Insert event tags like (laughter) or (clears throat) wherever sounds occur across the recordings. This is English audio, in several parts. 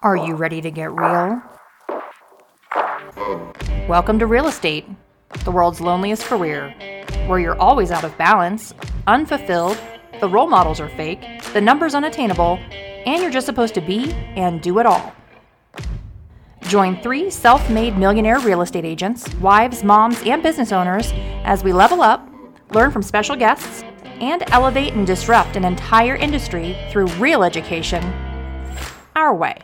Are you ready to get real? Welcome to real estate, the world's loneliest career, where you're always out of balance, unfulfilled, the role models are fake, the numbers unattainable, and you're just supposed to be and do it all. Join three self made millionaire real estate agents, wives, moms, and business owners as we level up, learn from special guests, and elevate and disrupt an entire industry through real education our way.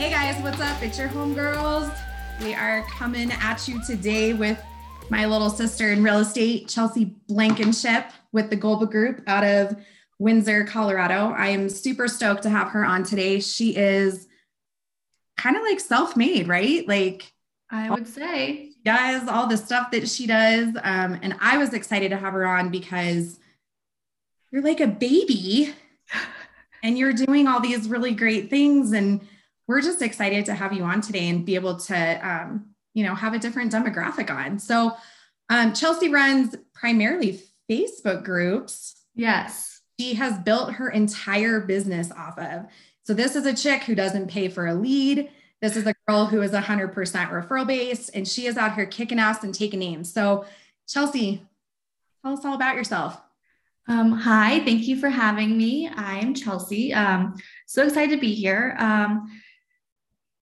Hey guys, what's up? It's your homegirls. We are coming at you today with my little sister in real estate, Chelsea Blankenship, with the Golba Group out of Windsor, Colorado. I am super stoked to have her on today. She is kind of like self made, right? Like, I would say does all the stuff that she does. Um, and I was excited to have her on because you're like a baby (laughs) and you're doing all these really great things. And we're just excited to have you on today and be able to, um, you know, have a different demographic on. So, um, Chelsea runs primarily Facebook groups. Yes. She has built her entire business off of. So, this is a chick who doesn't pay for a lead this is a girl who is 100% referral based, and she is out here kicking ass and taking names. So, Chelsea, tell us all about yourself. Um, hi, thank you for having me. I'm Chelsea. Um, so excited to be here. Um,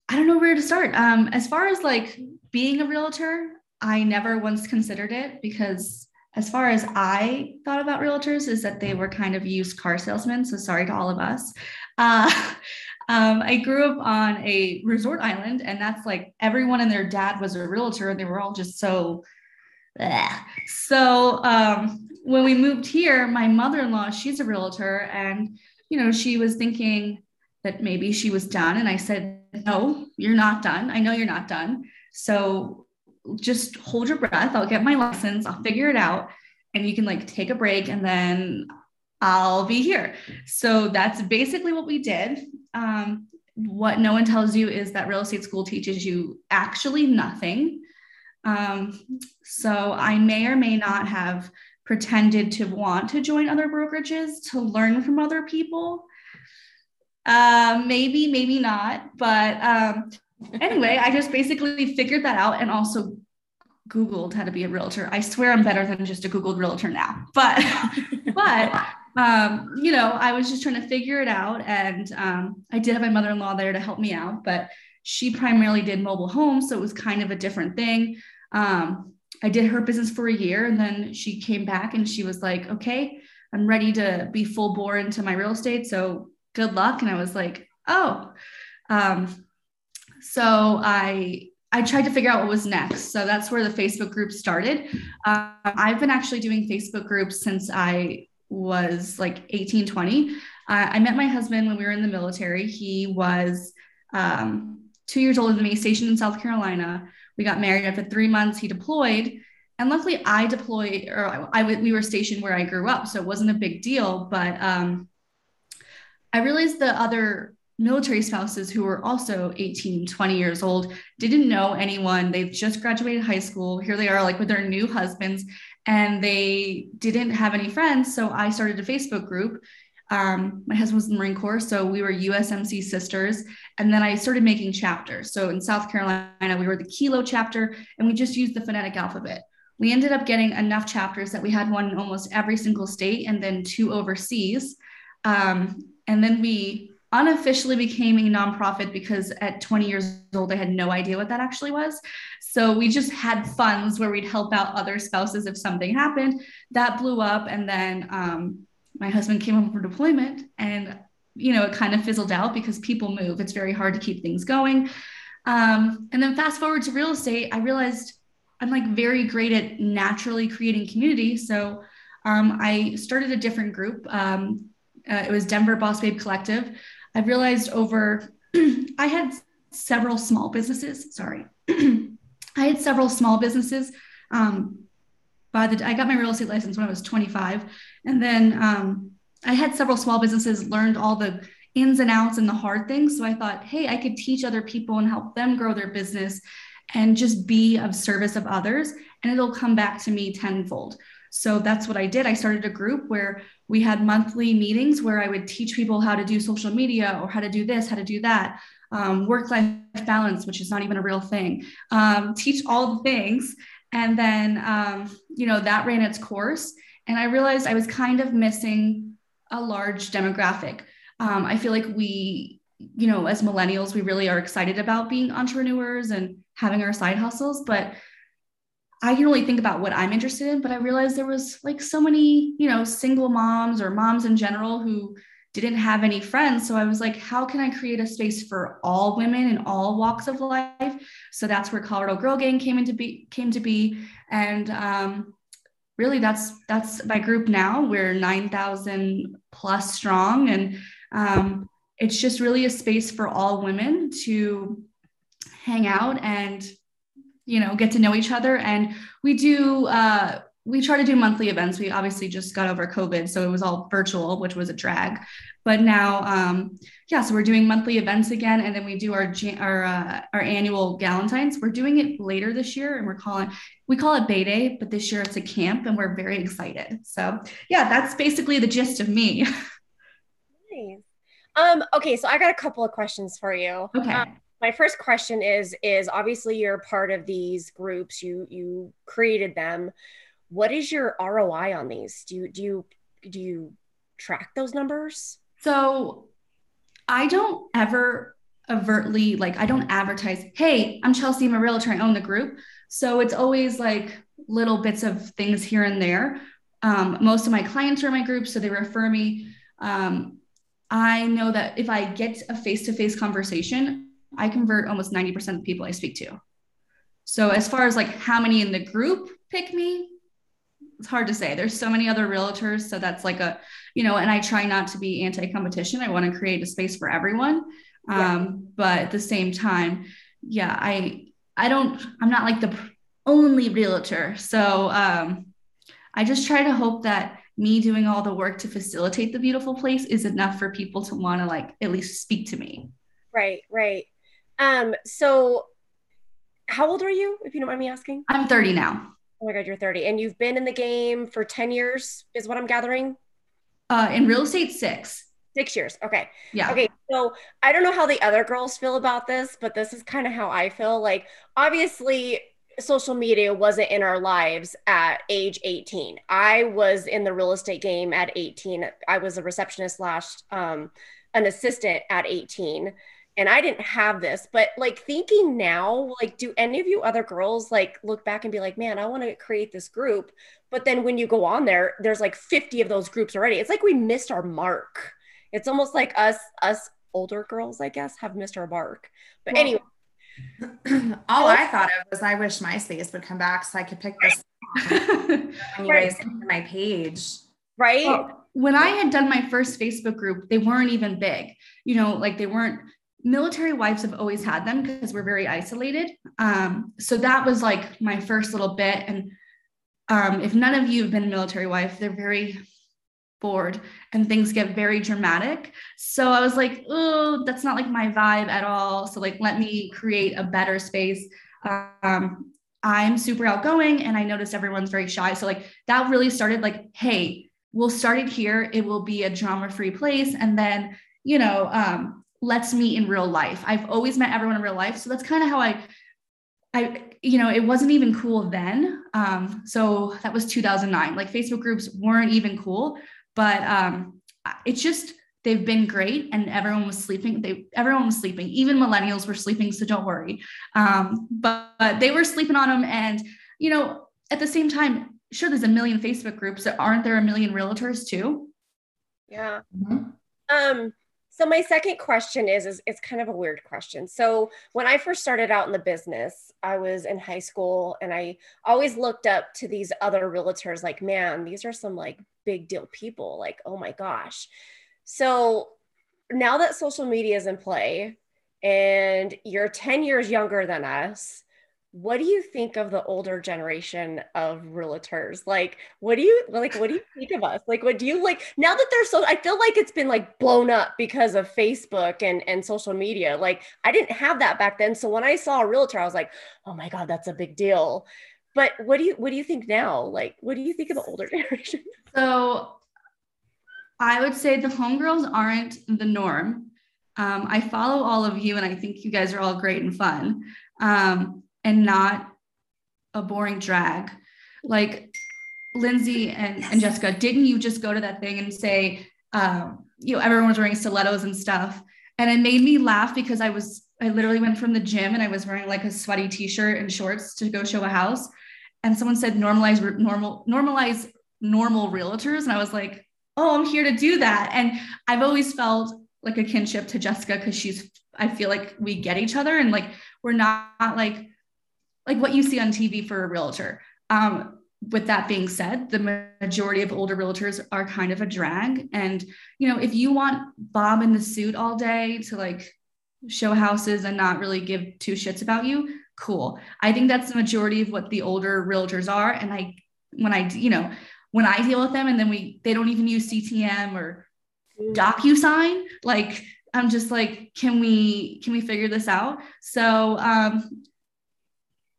I don't know where to start. Um, as far as like being a realtor, I never once considered it because as far as I thought about realtors is that they were kind of used car salesmen. So sorry to all of us. Uh, (laughs) Um, I grew up on a resort island, and that's like everyone and their dad was a realtor, and they were all just so. Bleh. So um, when we moved here, my mother-in-law, she's a realtor, and you know she was thinking that maybe she was done, and I said, "No, you're not done. I know you're not done. So just hold your breath. I'll get my lessons. I'll figure it out, and you can like take a break, and then I'll be here. So that's basically what we did. Um, what no one tells you is that real estate school teaches you actually nothing. Um, so I may or may not have pretended to want to join other brokerages to learn from other people. Uh, maybe, maybe not. But um, anyway, I just basically figured that out and also Googled how to be a realtor. I swear I'm better than just a Googled realtor now. But, (laughs) but um, you know, I was just trying to figure it out. And um, I did have my mother in law there to help me out, but she primarily did mobile homes. So it was kind of a different thing. Um, I did her business for a year and then she came back and she was like, okay, I'm ready to be full bore into my real estate. So good luck. And I was like, oh. Um, so I I tried to figure out what was next. So that's where the Facebook group started. Uh, I've been actually doing Facebook groups since I was like 18, 20. Uh, I met my husband when we were in the military. He was um, two years older than me, stationed in South Carolina. We got married after three months. He deployed. And luckily, I deployed, or I, we were stationed where I grew up. So it wasn't a big deal. But um, I realized the other military spouses who were also 18, 20 years old didn't know anyone. They've just graduated high school. Here they are, like with their new husbands and they didn't have any friends. So I started a Facebook group. Um, my husband was in the Marine Corps, so we were USMC sisters. And then I started making chapters. So in South Carolina, we were the Kilo chapter, and we just used the phonetic alphabet. We ended up getting enough chapters that we had one in almost every single state and then two overseas. Um, and then we unofficially became a nonprofit because at 20 years old, I had no idea what that actually was. So we just had funds where we'd help out other spouses if something happened. That blew up. And then um, my husband came home for deployment and you know, it kind of fizzled out because people move. It's very hard to keep things going. Um, and then fast forward to real estate, I realized I'm like very great at naturally creating community. So um, I started a different group. Um, uh, it was Denver Boss Babe Collective. I realized over, (clears throat) I had several small businesses. Sorry. (clears throat) I had several small businesses. Um, by the I got my real estate license when I was 25, and then um, I had several small businesses. Learned all the ins and outs and the hard things. So I thought, hey, I could teach other people and help them grow their business, and just be of service of others, and it'll come back to me tenfold. So that's what I did. I started a group where we had monthly meetings where I would teach people how to do social media or how to do this, how to do that, um, work life balance, which is not even a real thing, um, teach all the things. And then, um, you know, that ran its course. And I realized I was kind of missing a large demographic. Um, I feel like we, you know, as millennials, we really are excited about being entrepreneurs and having our side hustles, but I can only think about what I'm interested in, but I realized there was like so many, you know, single moms or moms in general who didn't have any friends. So I was like, how can I create a space for all women in all walks of life? So that's where Colorado Girl Gang came into be came to be. And um, really that's that's my group now. We're 9,000 plus strong. And um, it's just really a space for all women to hang out and you know get to know each other. And we do uh, we try to do monthly events. We obviously just got over covid so it was all virtual which was a drag. But now um, yeah so we're doing monthly events again and then we do our our uh, our annual galentines. We're doing it later this year and we're calling we call it bay day but this year it's a camp and we're very excited. So yeah that's basically the gist of me. (laughs) Nice. Um okay so i got a couple of questions for you. Okay. Um, my first question is is obviously you're part of these groups you you created them. What is your roi on these? Do you do you do you track those numbers? So i don't ever overtly like i don't advertise hey i'm chelsea i'm a realtor i own the group. So it's always like little bits of things here and there. Um, most of my clients are in my group so they refer me. Um, i know that if i get a face-to-face conversation I convert almost 90% of the people I speak to. So as far as like how many in the group pick me, it's hard to say. There's so many other realtors. So that's like a, you know, and I try not to be anti-competition. I want to create a space for everyone. Yeah. Um, but at the same time, yeah, I I don't, I'm not like the only realtor. So um I just try to hope that me doing all the work to facilitate the beautiful place is enough for people to want to like at least speak to me. Right, right. Um, so how old are you, if you don't mind me asking? I'm 30 now. Oh my God, you're 30. And you've been in the game for 10 years, is what I'm gathering? Uh, in real estate, six. Six years. Okay. Yeah. Okay. So I don't know how the other girls feel about this, but this is kind of how I feel. Like, obviously, social media wasn't in our lives at age 18. I was in the real estate game at 18. I was a receptionist slash um, an assistant at 18 and I didn't have this, but like thinking now, like, do any of you other girls like look back and be like, man, I want to create this group? But then when you go on there, there's like 50 of those groups already. It's like we missed our mark. It's almost like us, us older girls, I guess, have missed our mark. But well, anyway. (clears throat) All I thought of was I wish MySpace would come back so I could pick this (laughs) when you right. guys my page. Right. Well, when I had done my first Facebook group, they weren't even big. You know, like they weren't military wives have always had them because we're very isolated. Um, so that was like my first little bit. And um, if none of you have been a military wife, they're very bored and things get very dramatic. So I was like, oh, that's not like my vibe at all. So like, let me create a better space. Um, I'm super outgoing and I noticed everyone's very shy. So like that really started like, hey, we'll start it here. It will be a drama-free place. And then, you know, um, let's meet in real life. I've always met everyone in real life. So that's kind of how I, I, you know, it wasn't even cool then. Um, so that was 2009. Like Facebook groups weren't even cool, but um, it's just, they've been great and everyone was sleeping. They, everyone was sleeping. Even millennials were sleeping. So don't worry. Um, but, but they were sleeping on them. And, you know, at the same time, sure, there's a million Facebook groups. Aren't there a million realtors too? Yeah. Mm-hmm. Um, so my second question is, is it's kind of a weird question. So when I first started out in the business, I was in high school and I always looked up to these other realtors like, man, these are some like big deal people. Like, oh my gosh. So now that social media is in play and you're 10 years younger than us, what do you think of the older generation of realtors like what do you like what do you think of us like what do you like now that they're so i feel like it's been like blown up because of facebook and and social media like i didn't have that back then so when i saw a realtor i was like oh my god that's a big deal but what do you what do you think now? Like, what do you think of the older (laughs) generation? So I would say the homegirls aren't the norm. Um, I follow all of you and I think you guys are all great and fun um, and not a boring drag. Like Lyndsie and, and Jessica, didn't you just go to that thing and say, um, you know, everyone was wearing stilettos and stuff? And it made me laugh because I was, I literally went from the gym and I was wearing like a sweaty t-shirt and shorts to go show a house. And someone said, normalize normal, normalize normal realtors. And I was like, oh, I'm here to do that. And I've always felt like a kinship to Jessica because she's, I feel like we get each other and like we're not like, like what you see on TV for a realtor. Um, with that being said, the majority of older realtors are kind of a drag. And, you know, if you want Bob in the suit all day to like show houses and not really give two shits about you, cool. I think that's the majority of what the older realtors are. And I, when I, you know, when I deal with them and then we, they don't even use CTM or mm. DocuSign, like, I'm just like, can we, can we figure this out? So, um,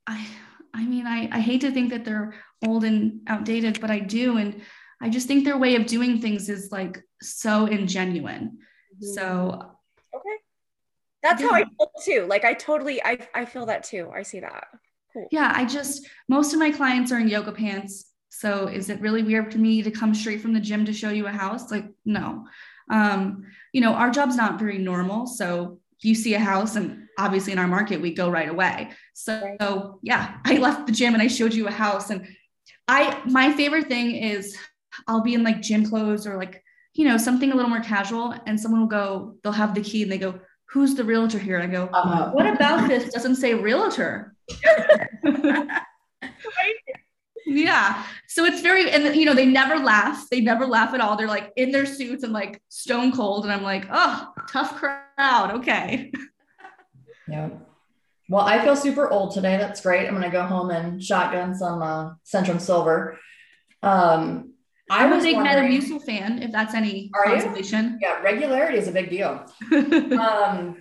I, I mean, I, I hate to think that they're old and outdated, but I do. And I just think their way of doing things is like so ingenuine. Mm-hmm. So, okay. That's yeah. how I feel too. Like, I totally, I, I feel that too. I see that. Cool. Yeah. I just, most of my clients are in yoga pants. So is it really weird for me to come straight from the gym to show you a house? Like, no. Um, you know, our job's not very normal. So you see a house and obviously in our market we go right away. So, so yeah i left the gym and i showed you a house and I my favorite thing is I'll be in like gym clothes or like you know something a little more casual, and someone will go, they'll have the key and they go, "Who's the realtor here?" And I go, uh-huh. "What about this doesn't say realtor?" (laughs) yeah. So it's very and you know they never laugh. They never laugh at all. They're like in their suits and like stone cold and i'm like oh tough crowd. Okay yeah well, I feel super old today. That's great. I'm going to go home and shotgun some uh, Centrum Silver. Um, I was a Metamucil fan, if that's any Are consolation. You? Yeah, regularity is a big deal. (laughs) um,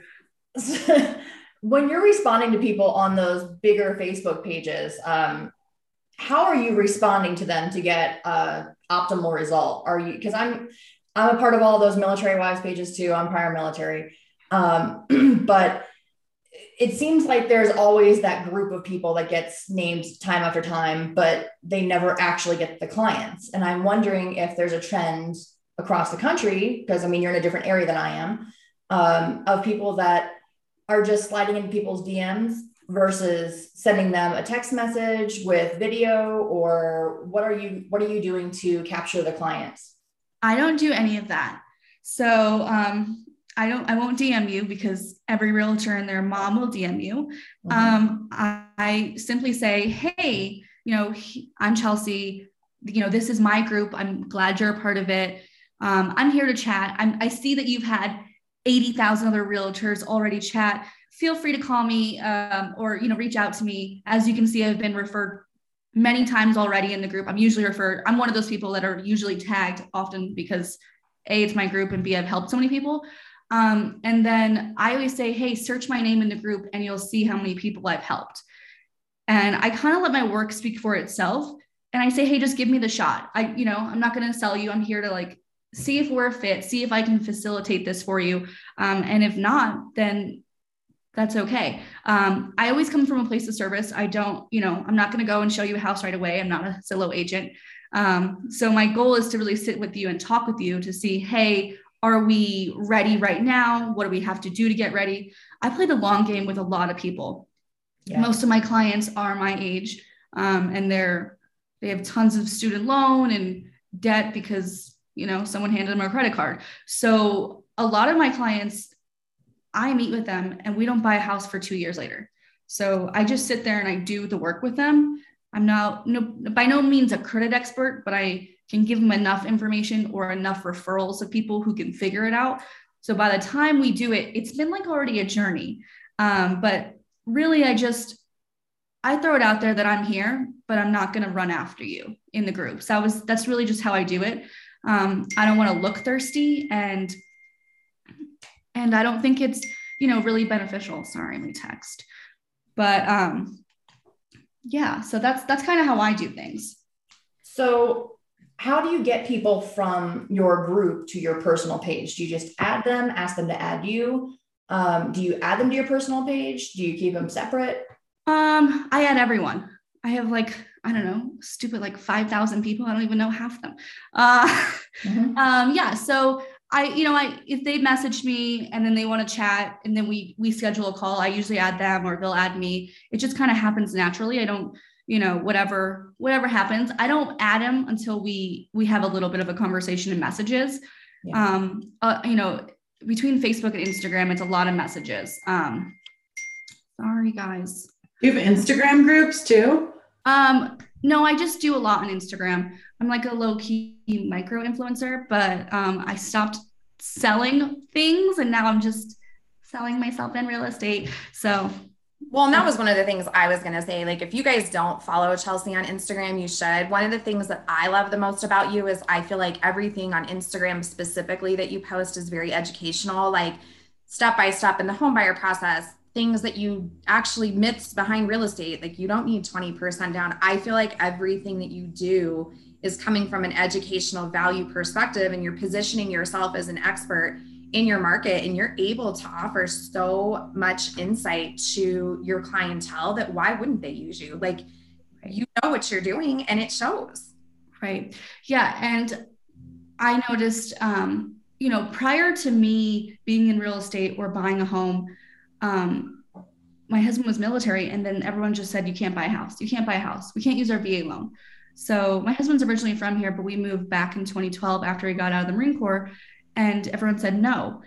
so (laughs) when you're responding to people on those bigger Facebook pages, um, how are you responding to them to get uh, optimal result? Are you because I'm I'm a part of all those military wives pages too. I'm prior military, um, (clears throat) but it seems like there's always that group of people that gets named time after time, but they never actually get the clients. And I'm wondering if there's a trend across the country, because I mean, you're in a different area than I am, um, of people that are just sliding into people's DMs versus sending them a text message with video or what are you what are you doing to capture the clients i don't do any of that so um, I don't, I won't DM you because every realtor and their mom will DM you. Mm-hmm. Um, I, I, simply say, hey, you know, I'm Chelsea. You know, this is my group. I'm glad you're a part of it. Um, I'm here to chat. I'm, I see that you've had 80,000 other realtors already chat. Feel free to call me um, or, you know, reach out to me. As you can see, I've been referred many times already in the group. I'm usually referred. I'm one of those people that are usually tagged often because A, it's my group and B, I've helped so many people. Um, and then I always say, hey, search my name in the group and you'll see how many people I've helped. And I kind of let my work speak for itself. And I say, hey, just give me the shot. I, you know, I'm not going to sell you. I'm here to like see if we're a fit, see if I can facilitate this for you. Um, and if not, then that's okay. Um, I always come from a place of service. I don't, you know, I'm not going to go and show you a house right away. I'm not a Zillow agent. Um, so my goal is to really sit with you and talk with you to see, hey, are we ready right now? What do we have to do to get ready? I play the long game with a lot of people. Yeah. Most of my clients are my age, um, and they're they have tons of student loan and debt because you know someone handed them a credit card. So a lot of my clients, I meet with them, and we don't buy a house for two years later. So I just sit there and I do the work with them. I'm not no by no means a credit expert, but I can give them enough information or enough referrals of people who can figure it out. So by the time we do it, it's been like already a journey. Um, but really, I just I throw it out there that I'm here, but I'm not going to run after you in the groups. That was that's really just how I do it. Um, I don't want to look thirsty, and and I don't think it's you know really beneficial. Sorry, my text, but um, yeah, so that's that's kind of how I do things. So, how do you get people from your group to your personal page? Do you just add them, ask them to add you? Um, do you add them to your personal page? Do you keep them separate? Um, I add everyone. I have like I don't know, stupid like five thousand people. I don't even know half of them. Uh, mm-hmm. (laughs) um, yeah. So I, you know, I if they message me and then they want to chat and then we we schedule a call, I usually add them or they'll add me. It just kind of happens naturally. I don't, you know, whatever whatever happens. I don't add them until we we have a little bit of a conversation in messages. Yeah. Um, uh, you know, between Facebook and Instagram, it's a lot of messages. Um, sorry guys. Do you have Instagram groups too? Um, no, I just do a lot on Instagram. I'm like a low key micro influencer, but um, I stopped selling things and now I'm just selling myself in real estate. So, well, and that was one of the things I was going to say. Like, if you guys don't follow Chelsea on Instagram, you should. One of the things that I love the most about you is I feel like everything on Instagram specifically that you post is very educational, like step by step in the home buyer process, things that you actually myths behind real estate. Like, you don't need 20% down. I feel like everything that you do is coming from an educational value perspective and you're positioning yourself as an expert in your market and you're able to offer so much insight to your clientele that why wouldn't they use you? Like you know what you're doing and it shows. Right. Yeah and i noticed um you know prior to me being in real estate or buying a home um my husband was military and then everyone just said you can't buy a house. You can't buy a house. We can't use our va loan. So my husband's originally from here, but we moved back in 2012 after he got out of the Marine Corps, and everyone said no.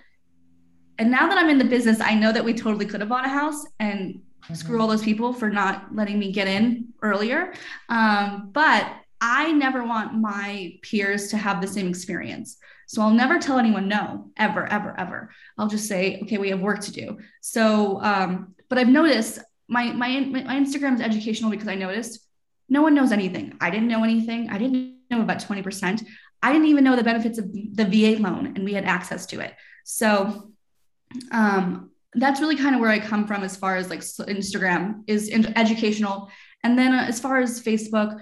And now that I'm in the business, I know that we totally could have bought a house and mm-hmm. screw all those people for not letting me get in earlier. Um, but I never want my peers to have the same experience. So I'll never tell anyone no, ever, ever, ever. I'll just say, okay, we have work to do. So, um, but I've noticed my, my my Instagram is educational because I noticed no one knows anything. I didn't know anything. I didn't know about 20%. I didn't even know the benefits of the VA loan, and we had access to it. So um, that's really kind of where I come from as far as like Instagram is educational. And then uh, as far as Facebook,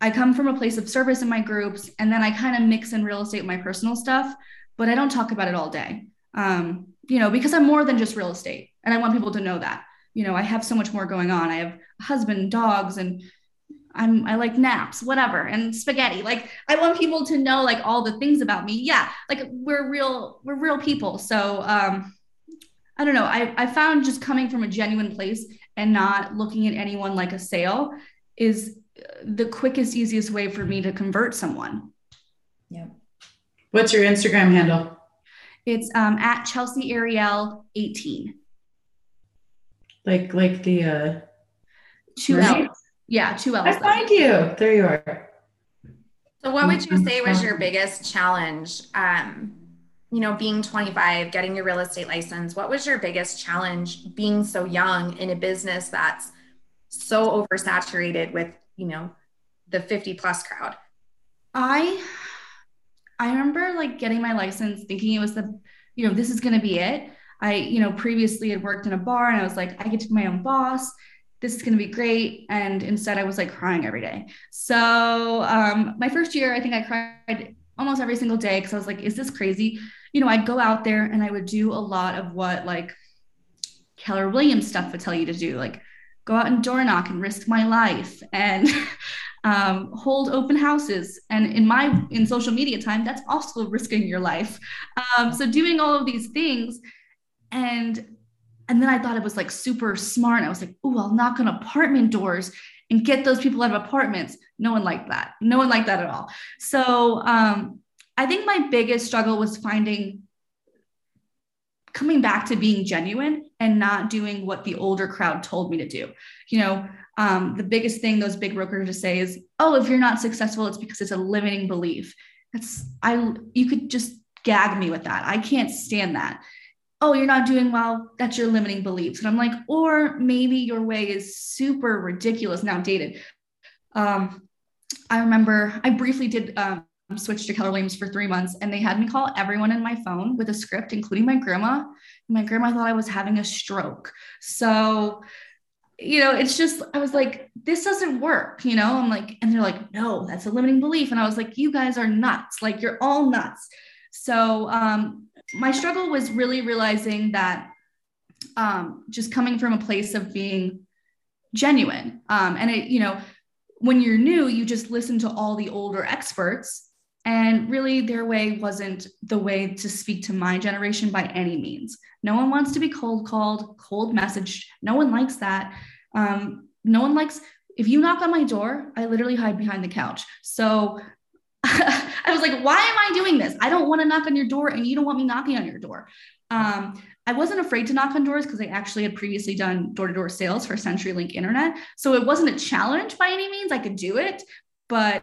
I come from a place of service in my groups, and then I kind of mix in real estate with my personal stuff, but I don't talk about it all day. Um, you know, because I'm more than just real estate, and I want people to know that. You know, I have so much more going on. I have a husband, dogs, and I'm I like naps, whatever, and spaghetti. Like I want people to know like all the things about me. Yeah, like we're real, we're real people. So um I don't know. I, I found just coming from a genuine place and not looking at anyone like a sale is the quickest, easiest way for me to convert someone. Yeah. What's your Instagram handle? It's um, at Chelsea Ariel 18. Like like the uh two L's. Yeah, two L's. I find you. There you are. So, what would you say was your biggest challenge? Um, you know, being 25, getting your real estate license. What was your biggest challenge being so young in a business that's so oversaturated with, you know, the 50 plus crowd? I I remember like getting my license thinking it was the, you know, this is going to be it. I, you know, previously had worked in a bar and I was like, I get to be my own boss this is going to be great. And instead, I was like crying every day. So, um, my first year, I think I cried almost every single day because I was like, is this crazy? You know, I'd go out there and I would do a lot of what like Keller Williams stuff would tell you to do, like go out and door knock and risk my life and (laughs) um, hold open houses. And in my in social media time, that's also risking your life. Um, so doing all of these things and and then I thought it was like super smart. I was like, oh, I'll knock on apartment doors and get those people out of apartments. No one liked that. No one liked that at all. So um, I think my biggest struggle was finding coming back to being genuine and not doing what the older crowd told me to do. You know, um, the biggest thing those big brokers say is, oh, if you're not successful, it's because it's a limiting belief. That's I you could just gag me with that. I can't stand that oh, you're not doing well. That's your limiting beliefs. And I'm like, or maybe your way is super ridiculous, now dated. Um, I remember I briefly did um, switch to Keller Williams for three months, and they had me call everyone in my phone with a script, including my grandma. My grandma thought I was having a stroke. So you know, it's just, I was like, this doesn't work, you know? I'm like, and they're like, no, that's a limiting belief. And I was like, you guys are nuts. Like, you're all nuts. So, um, my struggle was really realizing that um, just coming from a place of being genuine. Um, and it, you know, when you're new, you just listen to all the older experts. And really, their way wasn't the way to speak to my generation by any means. No one wants to be cold called, cold messaged. No one likes that. Um, no one likes, if you knock on my door, I literally hide behind the couch. So (laughs) I was like, why am I doing this? I don't want to knock on your door and you don't want me knocking on your door. Um, I wasn't afraid to knock on doors because I actually had previously done door to door sales for CenturyLink Internet. So it wasn't a challenge by any means. I could do it, but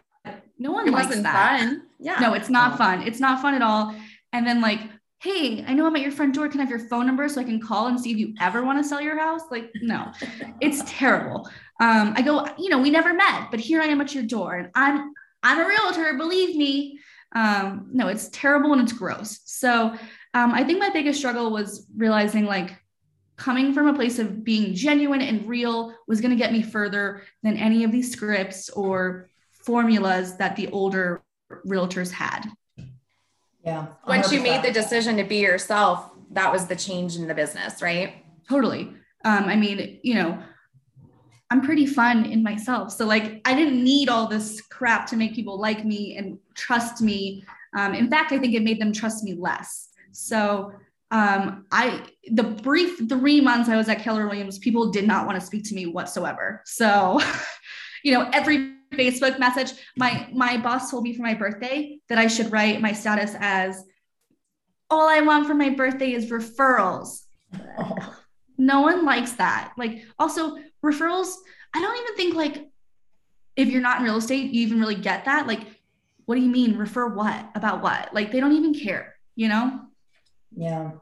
no one it likes wasn't that. fun. Yeah. No, it's not fun. It's not fun at all. And then like, hey, I know I'm at your front door. Can I have your phone number so I can call and see if you ever want to sell your house? Like, no, it's (laughs) terrible. Um, I go, you know, we never met, but here I am at your door, and I'm I'm a realtor. Believe me. Um, no, it's terrible and it's gross. So um, I think my biggest struggle was realizing like coming from a place of being genuine and real was going to get me further than any of these scripts or formulas that the older realtors had. Yeah. Once you made the decision to be yourself, that was the change in the business, right? Totally. Um, I mean, you know, I'm pretty fun in myself. So like I didn't need all this crap to make people like me and trust me. Um, in fact, I think it made them trust me less. So um, I the brief three months I was at Keller Williams, people did not want to speak to me whatsoever. So, (laughs) you know, every Facebook message, my my boss told me for my birthday that I should write my status as all I want for my birthday is referrals. Oh, (laughs) No one likes that. Like also referrals, I don't even think like if you're not in real estate, you even really get that. Like, what do you mean refer what about what? Like they don't even care, you know? yeah.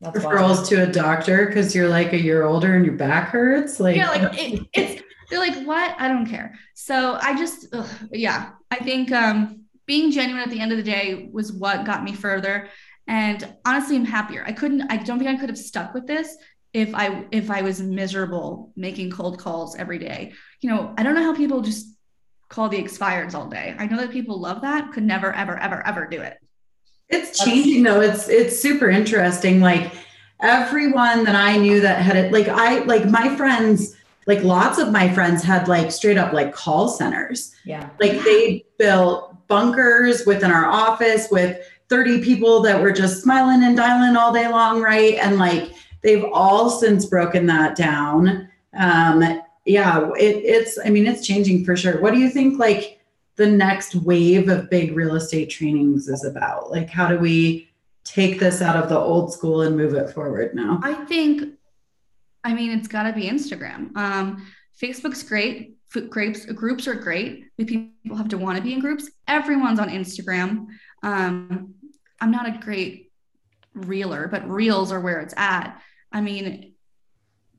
That's Referrals wild. to a doctor because you're like a year older and your back hurts. Like, yeah, like it, it's they're like, what? I don't care. So I just ugh, yeah, I think um being genuine at the end of the day was what got me further. And honestly, I'm happier. I couldn't, I don't think I could have stuck with this if I if I was miserable making cold calls every day. You know, I don't know how people just call the expireds all day. I know that people love that, could never, ever, ever, ever do it. It's changing though. It's it's super interesting. Like everyone that I knew that had it, like I like my friends, like lots of my friends had like straight up like call centers. Yeah. Like they built bunkers within our office with 30 people that were just smiling and dialing all day long, right? And like they've all since broken that down. Um, yeah, it, it's I mean it's changing for sure. What do you think like the next wave of big real estate trainings is about? Like how do we take this out of the old school and move it forward now? I think, I mean, it's got to be Instagram. Um, Facebook's great. Groups, groups are great, people have to want to be in groups. Everyone's on Instagram. Um, I'm not a great reeler, but reels are where it's at. I mean,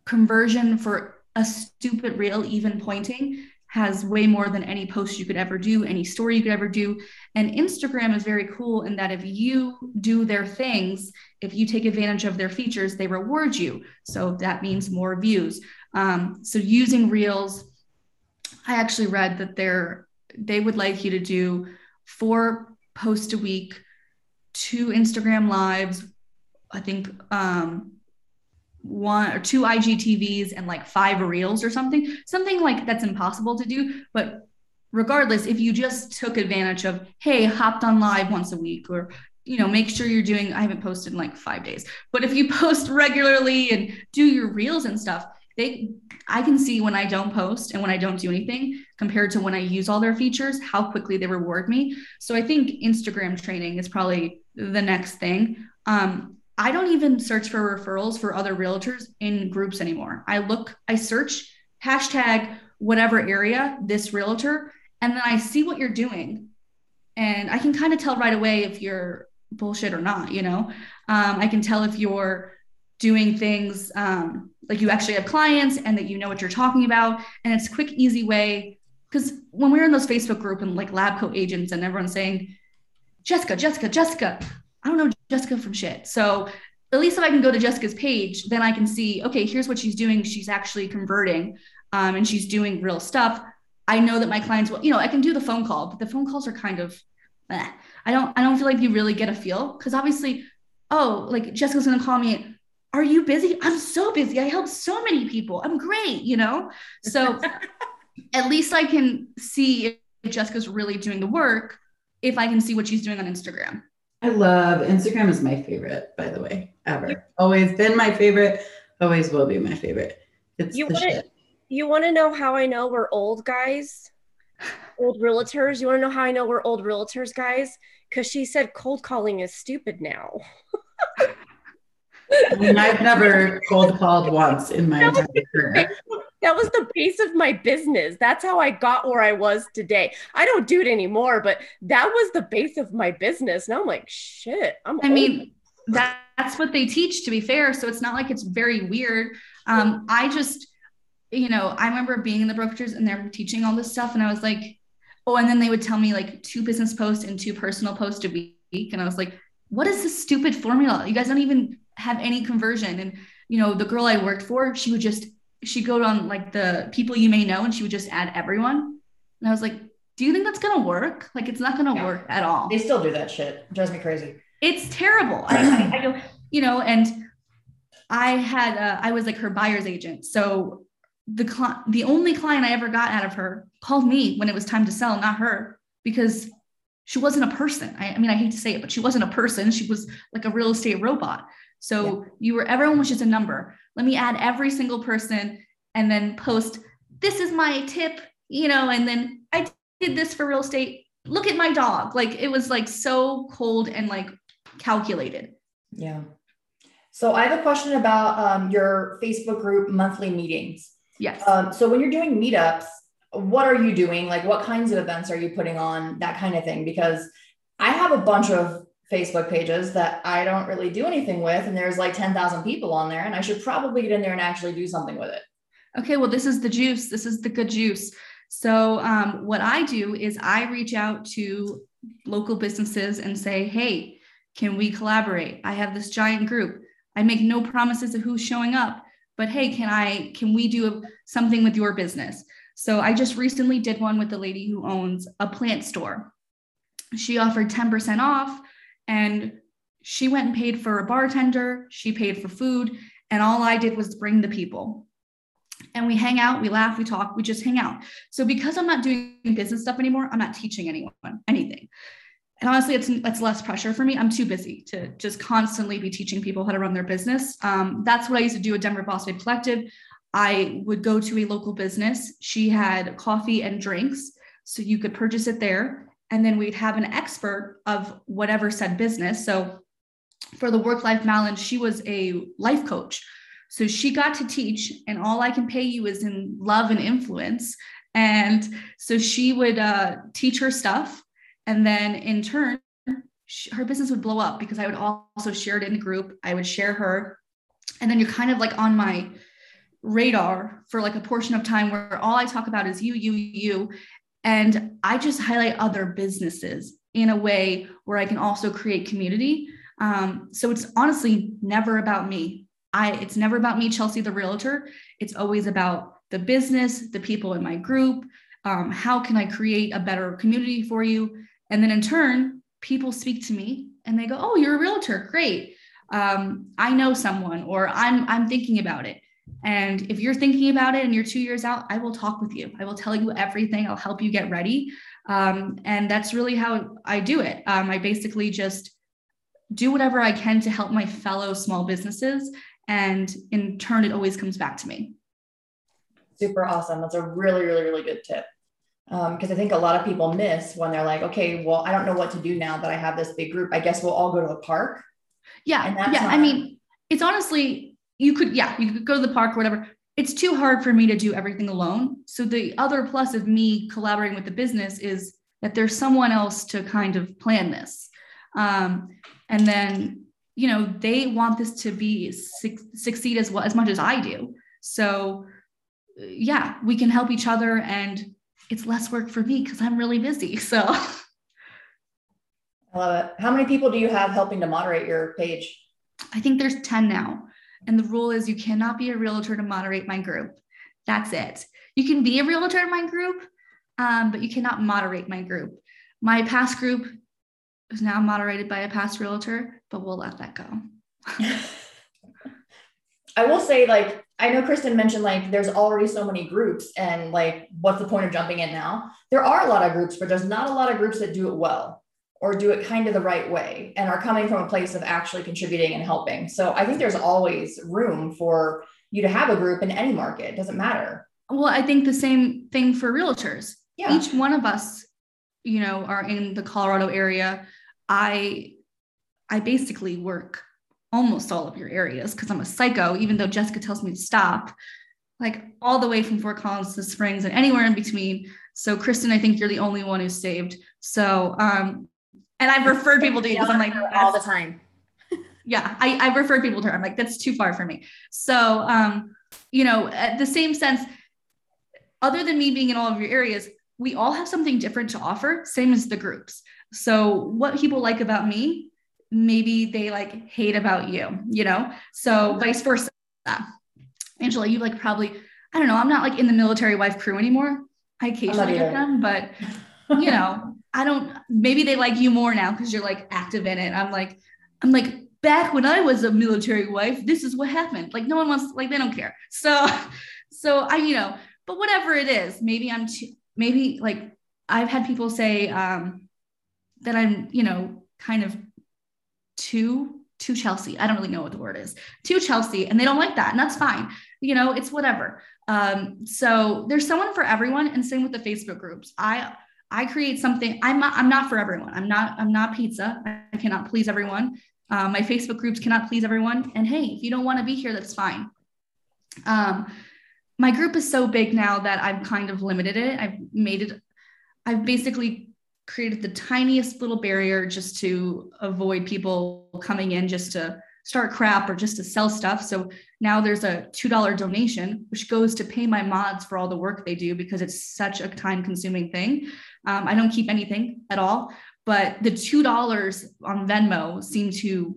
conversion for a stupid reel, even pointing, has way more than any post you could ever do, any story you could ever do. And Instagram is very cool in that if you do their things, if you take advantage of their features, they reward you. So that means more views. Um, so using Reels, I actually read that they're they would like you to do four posts a week, two Instagram lives, I think um, one or two IGTVs and like five reels or something, something like that's impossible to do. But regardless, if you just took advantage of, hey, hopped on live once a week or you know, make sure you're doing, I haven't posted in like five days, but if you (laughs) post regularly and do your reels and stuff, they, I can see when I don't post and when I don't do anything compared to when I use all their features, how quickly they reward me. So I think Instagram training is probably the next thing. Um, I don't even search for referrals for other realtors in groups anymore. I look, I search hashtag whatever area, this realtor, and then I see what you're doing. And I can kind of tell right away if you're bullshit or not, you know? Um, I can tell if you're doing things um, like you actually have clients and that you know what you're talking about. And it's a quick, easy way. Because when we we're in those Facebook group and like lab coat agents and everyone's saying, Jessica, Jessica, Jessica, I don't know Jessica from shit. So at least if I can go to Jessica's page, then I can see, okay, here's what she's doing. She's actually converting um, and she's doing real stuff. I know that my clients will, you know, I can do the phone call, but the phone calls are kind of, eh. I don't, I don't feel like you really get a feel because obviously, oh, like Jessica's gonna call me. Are you busy? I'm so busy. I help so many people. I'm great, you know. So (laughs) at least I can see if Jessica's really doing the work if I can see what she's doing on Instagram. I love Instagram is my favorite, by the way, ever. Always been my favorite, always will be my favorite. It's You the wanna- shit. You want to know how I know we're old guys? Old realtors. You want to know how I know we're old realtors, guys? Because she said cold calling is stupid now. (laughs) I mean, I've never cold called once in my (laughs) entire career. That was the base of my business. That's how I got where I was today. I don't do it anymore, but that was the base of my business. Now I'm like, shit. I'm I old. mean, that, that's what they teach, to be fair. So it's not like it's very weird. Um, I just, you know, I remember being in the brokerages and they're teaching all this stuff, and I was like, oh, and then they would tell me like two business posts and two personal posts a week, and I was like, what is this stupid formula? You guys don't even have any conversion. And you know, the girl I worked for, she would just she'd go on like the people you may know, and she would just add everyone, and I was like, do you think that's gonna work? Like, it's not gonna Yeah. work at all They still do that shit. It drives me crazy. it's terrible. I, I, I you know, and I had, uh, I was like her buyer's agent. So the cli- the only client I ever got out of her called me when it was time to sell, not her, because she wasn't a person. I, I mean, I hate to say it, but she wasn't a person. She was like a real estate robot. So you were, everyone was just a number. Let me add every single person and then post, this is my tip, you know, and then I did this for real estate. Look at my dog. Like it was like so cold and like calculated. Yeah. So I have a question about um, your Facebook group monthly meetings. Yes. Um, so when you're doing meetups, what are you doing? Like, what kinds of events are you putting on? That kind of thing. Because I have a bunch of Facebook pages that I don't really do anything with, and there's like 10,000 people on there, and I should probably get in there and actually do something with it. Okay, well, this is the juice. This is the good juice. So, um, what I do is I reach out to local businesses and say, hey, can we collaborate? I have this giant group. I make no promises of who's showing up, but hey, can I, can we do something with your business? So, I just recently did one with the lady who owns a plant store. She offered 10% off and she went and paid for a bartender, she paid for food, and all I did was bring the people and we hang out, we laugh, we talk, we just hang out. So because I'm not doing business stuff anymore, I'm not teaching anyone anything. And honestly, it's it's less pressure for me. I'm too busy to just constantly be teaching people how to run their business. Um, that's what I used to do at Denver Babe Collective. I would go to a local business. She had coffee and drinks, so you could purchase it there, and then we'd have an expert of whatever said business. So for the work life balance, she was a life coach. So she got to teach, and all I can pay you is in love and influence. And so she would uh, teach her stuff. And then in turn, sh her business would blow up because I would also share it in the group. I would share her. And then you're kind of like on my radar for like a portion of time where all I talk about is you, you, you. And I just highlight other businesses in a way where I can also create community. Um, so it's honestly never about me. I it's never about me, Chelsea, the realtor. It's always about the business, the people in my group. Um, how can I create a better community for you? And then in turn, people speak to me and they go, "Oh, you're a realtor, great. Um, I know someone, or I'm I'm thinking about it." And if you're thinking about it and you're two years out, I will talk with you. I will tell you everything. I'll help you get ready. Um, and that's really how I do it. Um, I basically just do whatever I can to help my fellow small businesses and in turn it always comes back to me Super awesome. That's a really, really, really good tip. Because I think a lot of people miss when they're like, okay, well, I don't know what to do now that I have this big group. I guess we'll all go to the park. yeah And that's yeah i mean it's honestly you could yeah you could go to the park or whatever it's too hard for me to do everything alone so the other plus of me collaborating with the business is that there's someone else to kind of plan this um, and then you know they want this to be suc- succeed as well as much as i do so yeah we can help each other and it's less work for me because i'm really busy (laughs) so I love it. How many people do you have helping to moderate your page? I think there's 10 now. And the rule is you cannot be a realtor to moderate my group. That's it. You can be a realtor in my group, um, but you cannot moderate my group. My past group is now moderated by a past realtor, but we'll let that go. (laughs) I will say, like, I know Kristen mentioned like there's already so many groups, and like, what's the point of jumping in now? There are a lot of groups, but there's not a lot of groups that do it well or do it kind of the right way and are coming from a place of actually contributing and helping. So I think there's always room for you to have a group in any market. It doesn't matter. Well, I think the same thing for realtors. Yeah. Each one of us, you know, are in the Colorado area. I I basically work almost all of your areas because I'm a psycho, even though Jessica tells me to stop, like all the way from Fort Collins to Springs and anywhere in between. So, Kristen, I think you're the only one who's saved. So, um, and I've referred people to you because I'm like all the time. yeah, I, I've referred people to her. I'm like, that's too far for me. So, um, you know, at the same sense, other than me being in all of your areas, we all have something different to offer, same as the groups. So, what people like about me maybe they like hate about you, you know? So vice versa. Angela, you like probably, I don't know, I'm not like in the military wife crew anymore. I occasionally get them, but you (laughs) know, I don't, maybe they like you more now because you're like active in it. I'm like, I'm like, back when I was a military wife, this is what happened. Like no one wants, like they don't care. So, (laughs) so I, you know, but whatever it is, maybe I'm too, maybe like I've had people say um, that I'm, you know, kind of too to Chelsea. I don't really know what the word is to Chelsea, and they don't like that, and that's fine. You know, it's whatever. Um, so there's someone for everyone, and same with the Facebook groups. I I create something. I'm not, I'm not for everyone. I'm not I'm not pizza. I cannot please everyone. Um, my Facebook groups cannot please everyone. And hey, if you don't want to be here, that's fine. Um, my group is so big now that I've kind of limited it. I've made it. I've basically created the tiniest little barrier just to avoid people coming in just to start crap or just to sell stuff. So now there's a $2 donation, which goes to pay my mods for all the work they do because it's such a time consuming thing. Um, I don't keep anything at all, but the $2 on Venmo seem to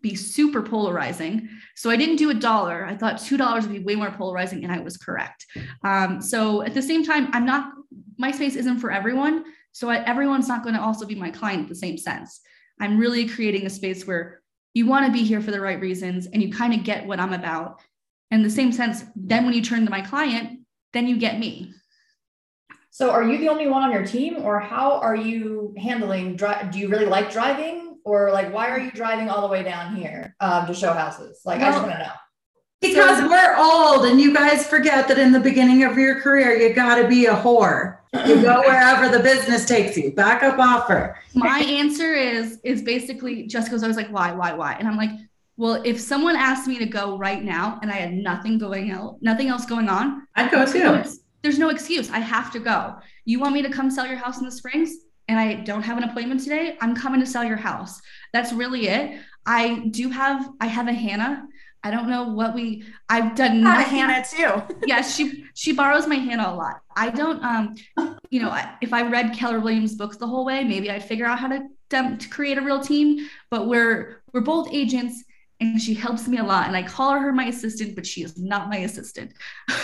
be super polarizing. So I didn't do a dollar. I thought $2 would be way more polarizing, and I was correct. Um, so at the same time, I'm not, my space isn't for everyone. So I, everyone's not going to also be my client in the same sense. I'm really creating a space where you want to be here for the right reasons and you kind of get what I'm about. In the same sense, then when you turn to my client, then you get me. So are you the only one on your team or how are you handling dri- do you really like driving or like why are you driving all the way down here um, to show houses? Like well, I just want to know. Because so, we're old and you guys forget that in the beginning of your career you got to be a whore. You go (clears throat) wherever the business takes you. Backup offer. My answer is is basically Jessica's always like, why, why, why? And I'm like, well, if someone asked me to go right now and I had nothing going out, nothing else going on, I'd go too. There's no excuse. I have to go. You want me to come sell your house in the Springs and I don't have an appointment today? I'm coming to sell your house. That's really it. I do have I have a Hannah I don't know what we I've done nothing. Hannah too. (laughs) yeah, she she borrows my Hannah a lot. I don't um you know, if I read Keller Williams books the whole way, maybe I'd figure out how to um, to create a real team, but we're we're both agents and she helps me a lot and I call her my assistant, but she is not my assistant.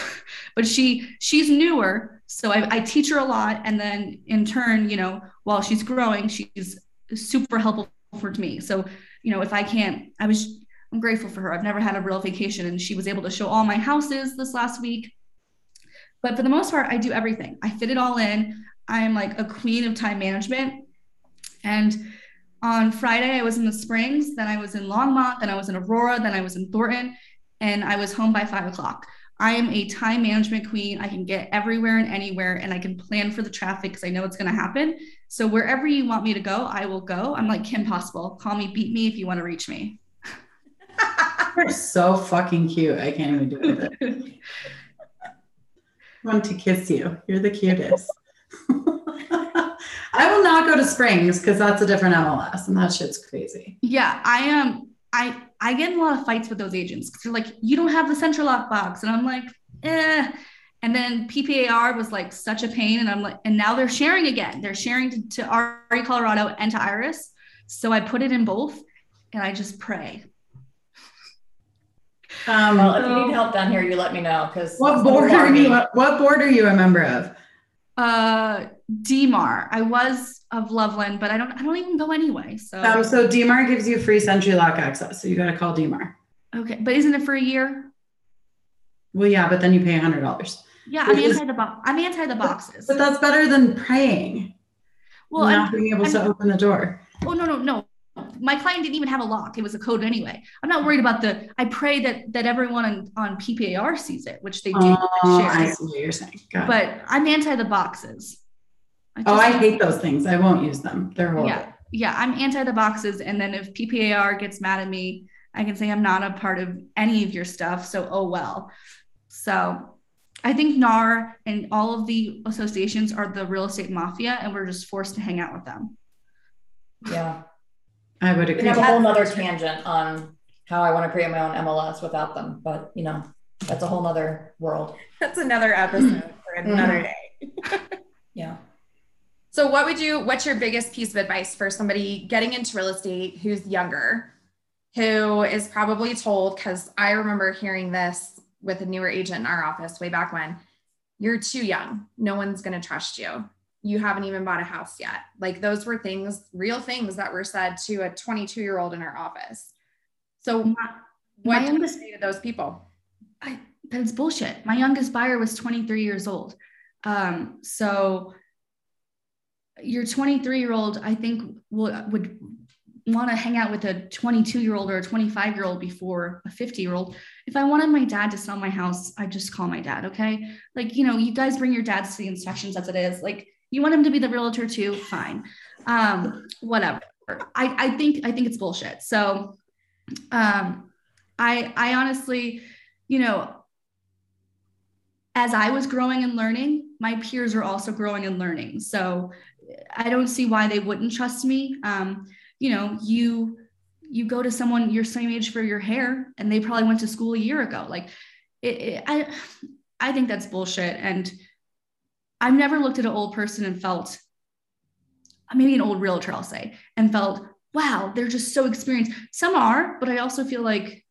(laughs) but she she's newer, so I, I teach her a lot and then in turn, you know, while she's growing, she's super helpful for me. So, you know, if I can't I was I'm grateful for her. I've never had a real vacation, and she was able to show all my houses this last week. But for the most part, I do everything. I fit it all in. I am like a queen of time management. And on Friday, I was in the Springs, then I was in Longmont, then I was in Aurora, then I was in Thornton, and I was home by five o'clock. I am a time management queen. I can get everywhere and anywhere, and I can plan for the traffic because I know it's going to happen. So wherever you want me to go, I will go. I'm like Kim Possible. Call me, beat me if you want to reach me. (laughs) You're so fucking cute. I can't even do it. (laughs) I want to kiss you. You're the cutest. (laughs) I will not go to Springs because that's a different MLS and that shit's crazy. Yeah, I am. Um, I I get in a lot of fights with those agents because they're like, you don't have the central lock box, and I'm like, eh. And then PPAR was like such a pain, and I'm like, and now they're sharing again. They're sharing to, to RE Colorado and to IRES. So I put it in both, and I just pray Um, Well, if you need help down here, you let me know because what board are you? What board are you a member of? Uh, DMAR. I was of Loveland, but I don't. I don't even go anyway. So Um, so DMAR gives you free SentriLock access, so you got to call DMAR. okay, but isn't it for a year? Well, yeah, but then you pay a hundred dollars. Yeah, I'm anti the bo- I'm anti the boxes. But that's better than praying. well, not I'm, being able to I'm- open the door. oh no no no. My client didn't even have a lock. It was a code anyway. I'm not worried about the. I pray that that everyone on, on PPAR sees it, which they do. Oh, I share. see what you're saying. Got it. But I'm anti the boxes. Oh, just- I hate those things. I won't use them. They're horrible. Yeah, yeah, I'm anti the boxes. And then if PPAR gets mad at me, I can say I'm not a part of any of your stuff. So, oh well. So, I think NAR and all of the associations are the real estate mafia, and we're just forced to hang out with them. Yeah. I would We agree. can have a whole nother tangent on how I want to create my own MLS without them, but you know, that's a whole nother world. That's another episode for another mm-hmm. day. (laughs) Yeah. So what would you what's your biggest piece of advice for somebody getting into real estate who's younger, who is probably told cuz I remember hearing this with a newer agent in our office way back when, you're too young. No one's going to trust you. You haven't even bought a house yet. Like those were things, real things that were said to a 22-year-old in our office. So what My do you say to those people? I, that's bullshit. My youngest buyer was 23 years old. Um, so your 23 year old, I think, would want to hang out with a 22 year old or a 25 year old before a 50 year old. If I wanted my dad to sell my house, I just call my dad. Okay. Like, you know, you guys bring your dads to the inspections as it is. Like, you want him to be the realtor too? Fine. Um, whatever. I, I think, I think it's bullshit. So, um, I, I honestly, you know, as I was growing and learning, my peers are also growing and learning. So I don't see why they wouldn't trust me. Um, you know, you you go to someone your same age for your hair, and they probably went to school a year ago. Like, it, it, I I think that's bullshit. And I've never looked at an old person and felt maybe an old realtor, I'll say, and felt, wow, they're just so experienced. Some are, but I also feel like,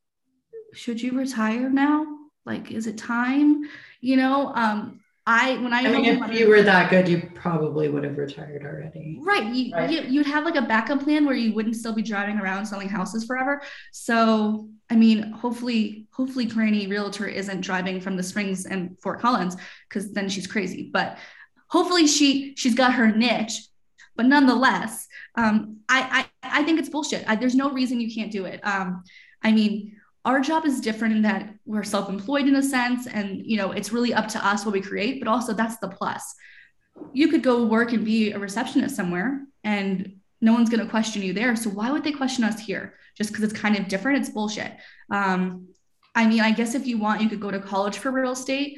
should you retire now? Like, is it time? You know, um, I when I, I mean, if my- you were that good, you probably would have retired already. right, you, Right. You, you'd have like a backup plan where you wouldn't still be driving around selling houses forever. So, I mean, hopefully, hopefully, Granny Realtor isn't driving from the Springs and Fort Collins because then she's crazy. But hopefully, she she's got her niche. But nonetheless, um, I, I I think it's bullshit. I, there's no reason you can't do it. Um, I mean, our job is different in that we're self-employed in a sense, and you know, it's really up to us what we create. But also, that's the plus. You could go work and be a receptionist somewhere, and no one's going to question you there. So why would they question us here? Just because it's kind of different? It's bullshit. Um, I mean, I guess if you want, you could go to college for real estate.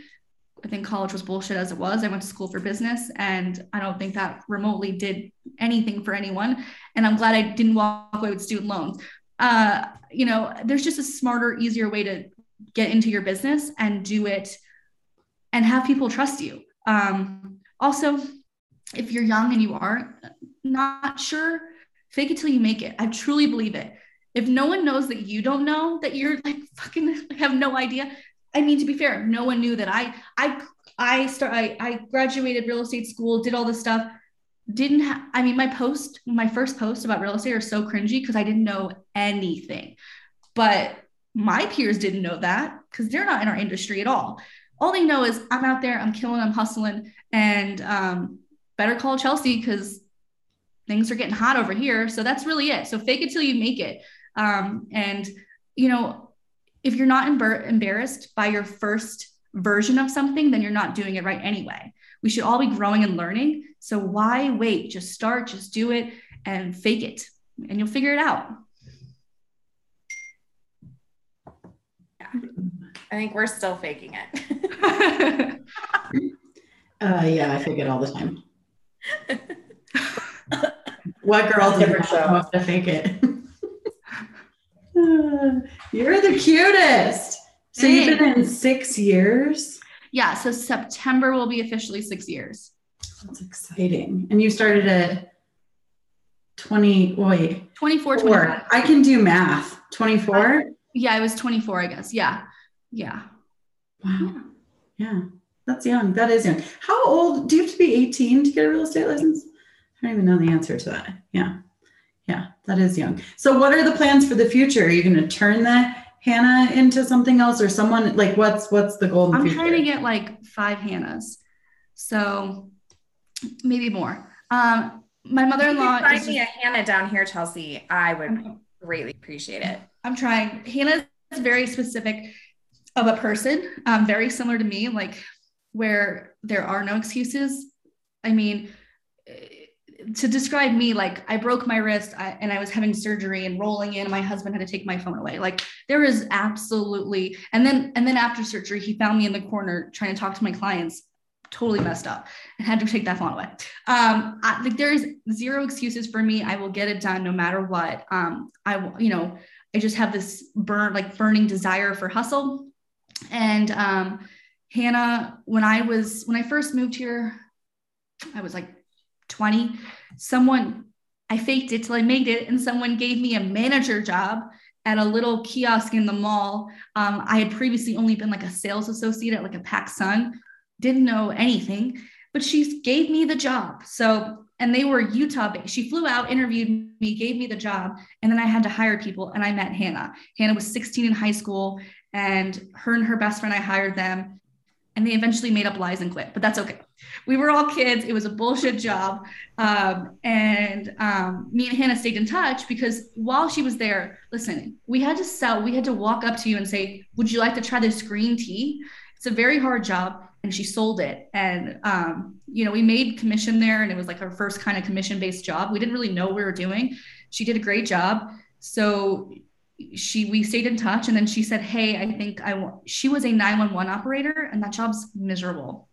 I think college was bullshit as it was. I went to school for business, and I don't think that remotely did anything for anyone. And I'm glad I didn't walk away with student loans. Uh, you know, there's just a smarter, easier way to get into your business and do it and have people trust you. Um, also, if you're young and you are not sure, fake it till you make it. I truly believe it. If no one knows that you don't know that you're like fucking have no idea. I mean, to be fair, no one knew that I I I start I, I graduated real estate school, did all this stuff. Didn't have I mean my post, my first post about real estate are so cringy because I didn't know anything. But my peers didn't know that because they're not in our industry at all. All they know is I'm out there, I'm killing, I'm hustling, and um, better call Chelsea because things are getting hot over here. So that's really it. So fake it till you make it. Um, and you know, if you're not embar- embarrassed by your first version of something, then you're not doing it right anyway. We should all be growing and learning. So why wait? Just start, just do it and fake it, and you'll figure it out. Yeah. I think we're still faking it. (laughs) Uh, yeah, I fake it all the time. what girl doesn't Different show. know to fake it? (laughs) Uh, You're the cutest. So you've been in six years. Yeah. So September will be officially six years. That's exciting. And you started at 20, wait, 24, four. 25. I can do math. 24? Yeah, I was 24, I guess. Yeah. Yeah. Wow. Yeah. That's young. That is young. How old do you have to be 18 to get a real estate license? I don't even know the answer to that. Yeah. Yeah, that is young. So what are the plans for the future? Are you going to turn that Hannah into something else or someone like what's what's the goal I'm future? trying to get like five Hannahs. So maybe more. Um, my mother-in-law If you is find me a Hannah down here, Chelsea, I would greatly appreciate it. I'm trying. Hannah is very specific of a person, um, very similar to me, like where there are no excuses. I mean, to describe me, like I broke my wrist and I was having surgery and rolling in. My husband had to take my phone away. Like there is absolutely, and then and then after surgery, he found me in the corner trying to talk to my clients, totally messed up, and had to take that phone away. Um, I, like there's zero excuses for me. I will get it done no matter what. Um, I you know, I just have this burn, like burning desire for hustle. And um, Hannah, when I was, when I first moved here, I was like 20. Someone, I faked it till I made it, and someone gave me a manager job at a little kiosk in the mall. Um, I had previously only been like a sales associate at like a PacSun, didn't know anything, but she gave me the job. So, and they were Utah based. She flew out, interviewed me, gave me the job, and then I had to hire people. And I met Hannah. Hannah was 16 in high school, and her and her best friend, I hired them. And they eventually made up lies and quit, but that's okay. We were all kids. It was a bullshit job. Um, and um, me and Hannah stayed in touch because while she was there, listen, we had to sell, we had to walk up to you and say, Would you like to try this green tea? It's a very hard job. And she sold it. And, um, you know, we made commission there and it was like our first kind of commission based job. We didn't really know what we were doing. She did a great job. So she we stayed in touch and then she said hey i think i want she was a 911 operator and that job's miserable.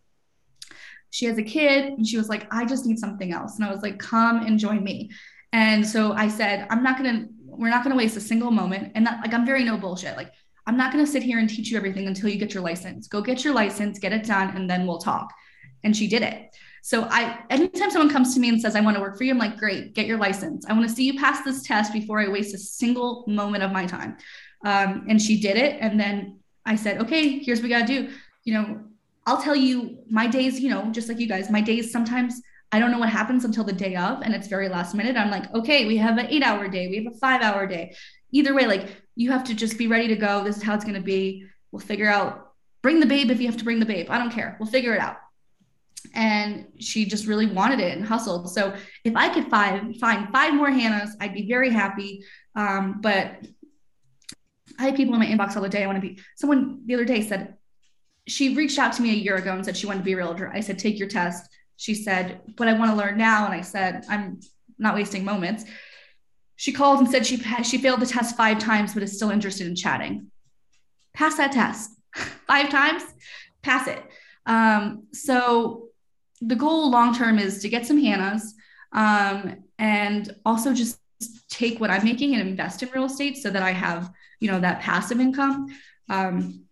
She has a kid and she was like i just need something else. And i was like come and join me. And so i said i'm not gonna we're not gonna waste a single moment. And that like i'm very no bullshit. Like i'm not gonna sit here and teach you everything until you get your license. Go get your license get it done and then we'll talk. And she did it so I anytime someone comes to me and says, I want to work for you, I'm like, great, get your license. I want to see you pass this test before I waste a single moment of my time. Um, and she did it. And then I said, okay, here's what we gotta do. You know, I'll tell you my days, you know, just like you guys, my days sometimes I don't know what happens until the day of, and it's very last minute. I'm like, okay, we have an eight hour day, we have a five hour day. Either way, like you have to just be ready to go. This is how it's gonna be. We'll figure out, bring the babe if you have to bring the babe. I don't care. We'll figure it out and she just really wanted it and hustled. So if I could find find five more Hannahs, I'd be very happy. Um, but I had people in my inbox all the day. I want to be someone the other day said she reached out to me a year ago and said she wanted to be a realtor. I said, take your test. She said, but I want to learn now. And I said, I'm not wasting moments. She called and said she she failed the test five times, but is still interested in chatting. Pass that test (laughs) five times, pass it. Um, so the goal long term is to get some Hannahs um, and also just take what I'm making and invest in real estate so that I have, you know, that passive income. Um,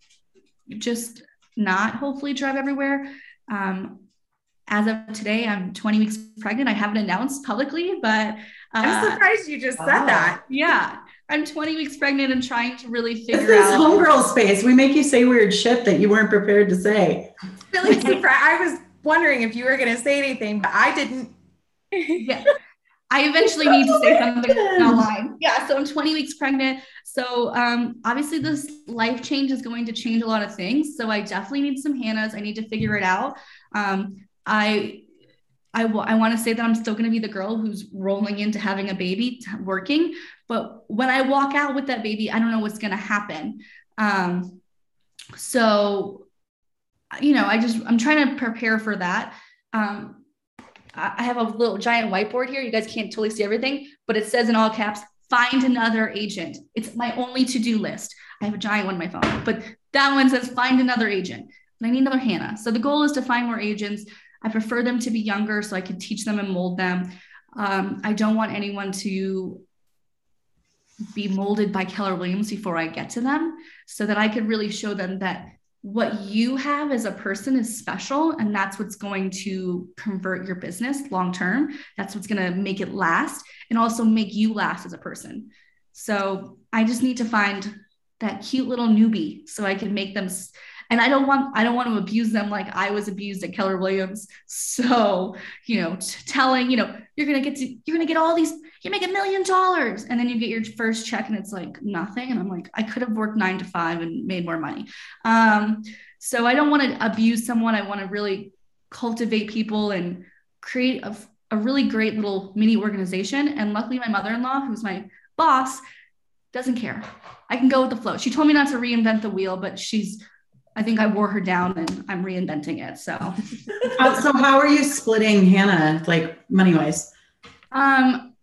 just not hopefully drive everywhere. Um, as of today, I'm 20 weeks pregnant. I haven't announced publicly, but uh, I'm surprised you just said Oh. that. yeah, I'm 20 weeks pregnant and trying to really This figure is out. homegirl space. We make you say weird shit that you weren't prepared to say. Really (laughs) surprised. I was wondering if you were going to say anything, but I didn't. (laughs) yeah. I eventually need to say something online. (laughs) Yeah, so I'm 20 weeks pregnant. So um, obviously this life change is going to change a lot of things. So I definitely need some Hannahs. I need to figure it out. Um, I I, w- I want to say that I'm still going to be the girl who's rolling into having a baby, t- working. But when I walk out with that baby, I don't know what's going to happen. Um, so, you know, I just I'm trying to prepare for that. Um, I have a little giant whiteboard here. You guys can't totally see everything, but it says in all caps, find another agent. It's my only to-do list. I have a giant one on my phone, but that one says find another agent. And I need another Hannah. So the goal is to find more agents. I prefer them to be younger so I can teach them and mold them. Um, I don't want anyone to be molded by Keller Williams before I get to them so that I could really show them that what you have as a person is special and that's what's going to convert your business long term. That's what's going to make it last and also make you last as a person. So i just need to find that cute little newbie so I can make them and I don't want I don't want to abuse them like I was abused at Keller Williams. So, you know, t- telling, you know, you're to get to you're to get all these you make a million dollars and then you get your first check and it's like nothing and I'm like I could have worked 9 to 5 and made more money. Um so I don't want to abuse someone. I want to really cultivate people and create a, a really great little mini organization and luckily my mother-in-law who's my boss doesn't care. I can go with the flow. She told me not to reinvent the wheel, but she's I think I wore her down and I'm reinventing it. So (laughs) uh, so how are you splitting Hannah like money wise? Um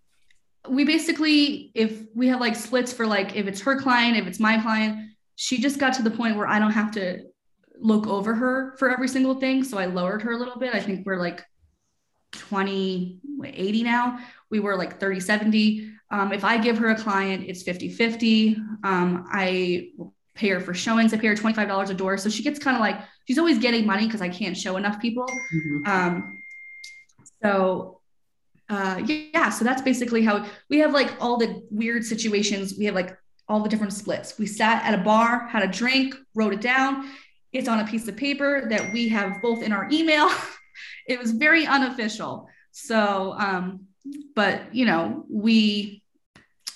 we basically if we have like splits for like if it's her client, if it's my client, she just got to the point where I don't have to look over her for every single thing. So I lowered her a little bit. I think we're like 20, 80 now. We were like 30, 70. Um, if I give her a client, it's 50 50. Um, I pay her for showings. I pay her $25 a door. So she gets kind of like, she's always getting money because I can't show enough people. Mm-hmm. Um, so uh, yeah, so that's basically how we have like all the weird situations. We have like all the different splits. We sat at a bar, had a drink, wrote it down. It's on a piece of paper that we have both in our email. (laughs) it was very unofficial. So, um, but you know, we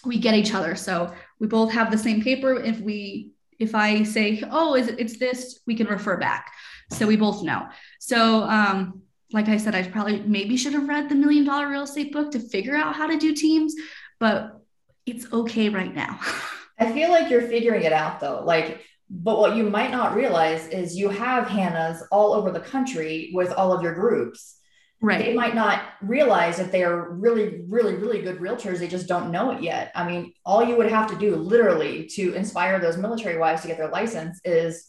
we get each other. So we both have the same paper. If we if I say, oh, is it, it's this, we can refer back. So we both know. So um, like I said, I probably maybe should have read the million dollar real estate book to figure out how to do teams, but it's okay right now. (laughs) I feel like you're figuring it out though. Like, but what you might not realize is you have Hannah's all over the country with all of your groups. Right. They might not realize that they are really, really, really good realtors. They just don't know it yet. I mean, all you would have to do literally to inspire those military wives to get their license is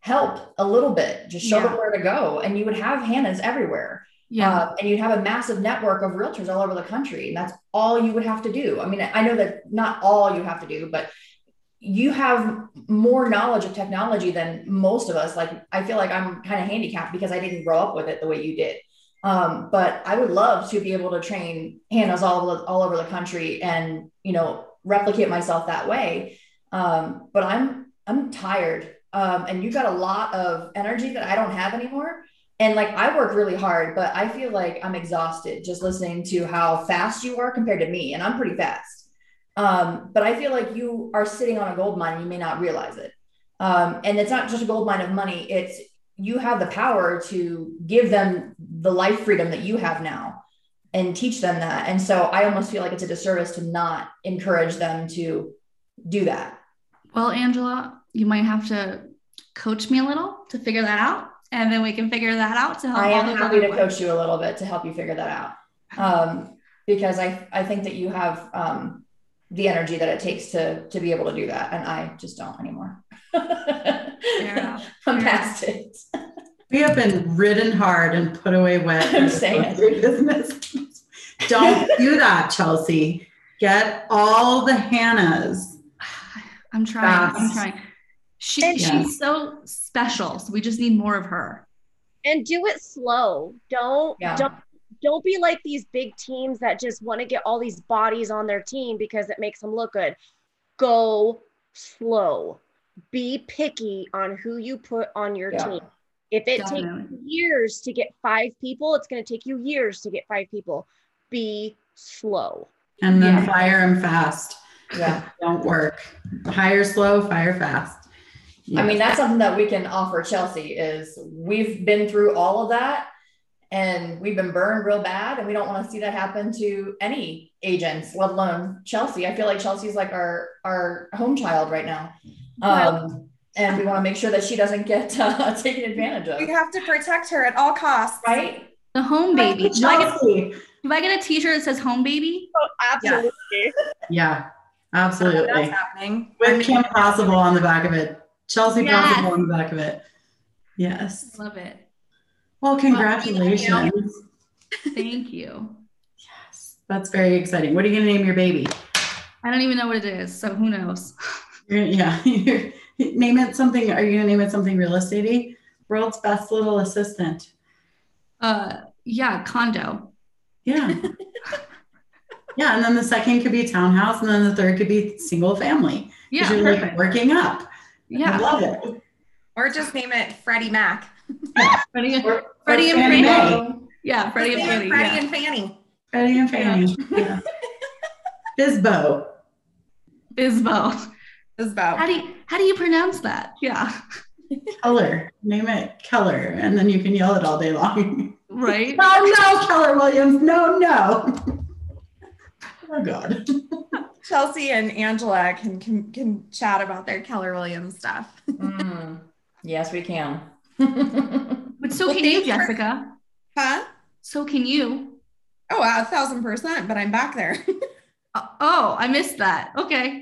help a little bit, just show yeah. them where to go. And you would have Hannah's everywhere. Yeah. Uh, and you'd have a massive network of realtors all over the country. And that's all you would have to do. I mean, I know that not all you have to do, but you have more knowledge of technology than most of us. Like, I feel like I'm kind of handicapped because I didn't grow up with it the way you did. Um, but I would love to be able to train Hannahs all all over the country and, you know, replicate myself that way. Um, but I'm, I'm tired. Um, and you've got a lot of energy that I don't have anymore. And like, I work really hard, but I feel like I'm exhausted just listening to how fast you are compared to me. And I'm pretty fast. Um, but I feel like you are sitting on a gold mine. You may not realize it. Um, and it's not just a gold mine of money. It's you have the power to give them the life freedom that you have now and teach them that. And so I almost feel like it's a disservice to not encourage them to do that. Well, Angela, you might have to coach me a little to figure that out. And then we can figure that out to help. I am happy to coach you a little bit to help you figure that out. Um, because I, I think that you have um, the energy that it takes to, to be able to do that. And I just don't anymore. I'm past it. We have been ridden hard and put away wet. I'm saying business. Don't (laughs) do that, Chelsea. Get all the Hannahs. (sighs) I'm trying. Fast. I'm trying. She, yeah. She's so special. So we just need more of her. And do it slow. Don't yeah. don't don't be like these big teams that just want to get all these bodies on their team because it makes them look good. Go slow be picky on who you put on your yeah. team. If it Definitely. takes years to get five people, it's going to take you years to get five people. Be slow. And then yeah. fire them fast. Yeah. (laughs) Don't work. Hire slow, fire fast. Yeah. I mean, that's something that we can offer Chelsea is we've been through all of that and we've been burned real bad and we don't want to see that happen to any agents, let alone Chelsea. I feel like Chelsea's like our our home child right now. Um, and we want to make sure that she doesn't get (laughs) uh, taken advantage of. We have to protect her at all costs. Right? The home baby. Do I, get, do I get a t-shirt that says home baby? Oh, absolutely. Yeah, yeah absolutely. That's happening. With Kim Possible on the back of it. Chelsea yes. Possible on the back of it. Yes. Love it. Well, congratulations. Well, thank, you. thank you. Yes. That's very exciting. What are you going to name your baby? I don't even know what it is. So who knows? (laughs) yeah. (laughs) name it something. Are you gonna name it something real estatey? World's best little assistant. Uh, yeah, condo. Yeah. (laughs) yeah, and then the second could be townhouse, and then the third could be single family. Yeah. you're like working up. I Yeah. love it. Or just name it Freddie Mac. Yeah. (laughs) Freddie, and- Or- Freddie and Fannie Fannie. Yeah, Freddie and Just Fannie. name Freddie Yeah. and Fannie. Freddie and Fannie. Yeah. Bisbo. Bisbo. Isabel. How do you how do you pronounce that? Yeah. Keller. Name it Keller. And then you can yell it all day long. Right. no, no, Keller Williams. No, no. oh, God. Chelsea and Angela can, can can chat about their Keller Williams stuff. Mm, yes, we can. But so Well, can you, thanks for- Jessica. Huh? So can you. Oh, wow, a thousand percent, but I'm back there. Uh, oh, I missed that. Okay.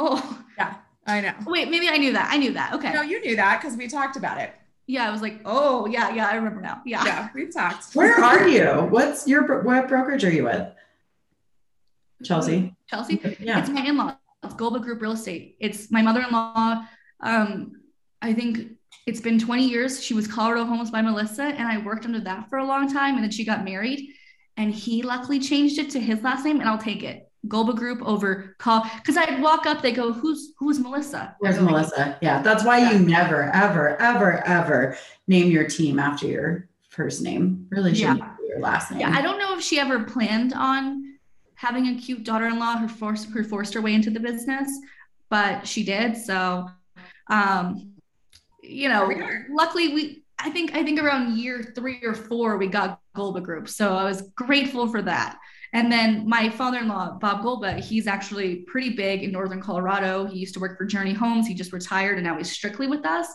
Oh, yeah, I know. wait, maybe I knew that. I knew that. Okay. No, you knew that because we talked about it. Yeah, I was like, oh, yeah, yeah, I remember now. Yeah. Yeah, we've talked. Where are you? What's your, what brokerage are you with? Chelsea. Chelsea. Yeah. It's my in-law. It's Golba Group Real Estate. It's my mother-in-law. Um, I think it's been 20 years. She was Colorado Homes by Melissa, and I worked under that for a long time. And then she got married, and he luckily changed it to his last name, and I'll take it. Golba Group over call because I'd walk up, they go, "Who's who's Melissa?" Where's Melissa? Yeah, that's why you never, ever, ever, ever name your team after your first name. Really should Yeah. be your last name. Yeah, I don't know if she ever planned on having a cute daughter-in-law who forced who forced her way into the business, but she did. So, um, you know, Here we are. luckily we I think I think around year three or four we got Golba Group, so I was grateful for that. And then my father-in-law Bob Golba, he's actually pretty big in northern Colorado. He used to work for Journey Homes. He just retired and now he's strictly with us.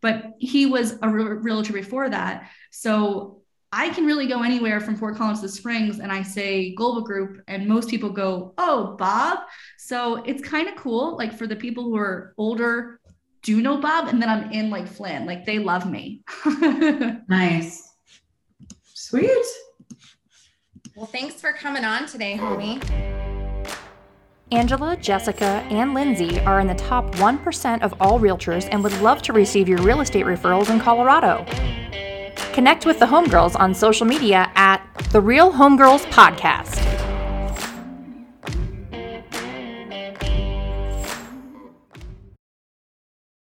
But he was a re- realtor before that, so I can really go anywhere from Fort Collins to Springs and I say Golba Group, and most people go, Oh, Bob. So it's kind of cool. Like for the people who are older, do know Bob, and then I'm in like Flynn, like they love me. (laughs) Nice. Sweet. Well, thanks for coming on today, homie. Angela, Jessica, and Lyndsie are in the top 1% of all realtors and would love to receive your real estate referrals in Colorado. Connect with the Homegirls on social media at The Real Homegirls Podcast.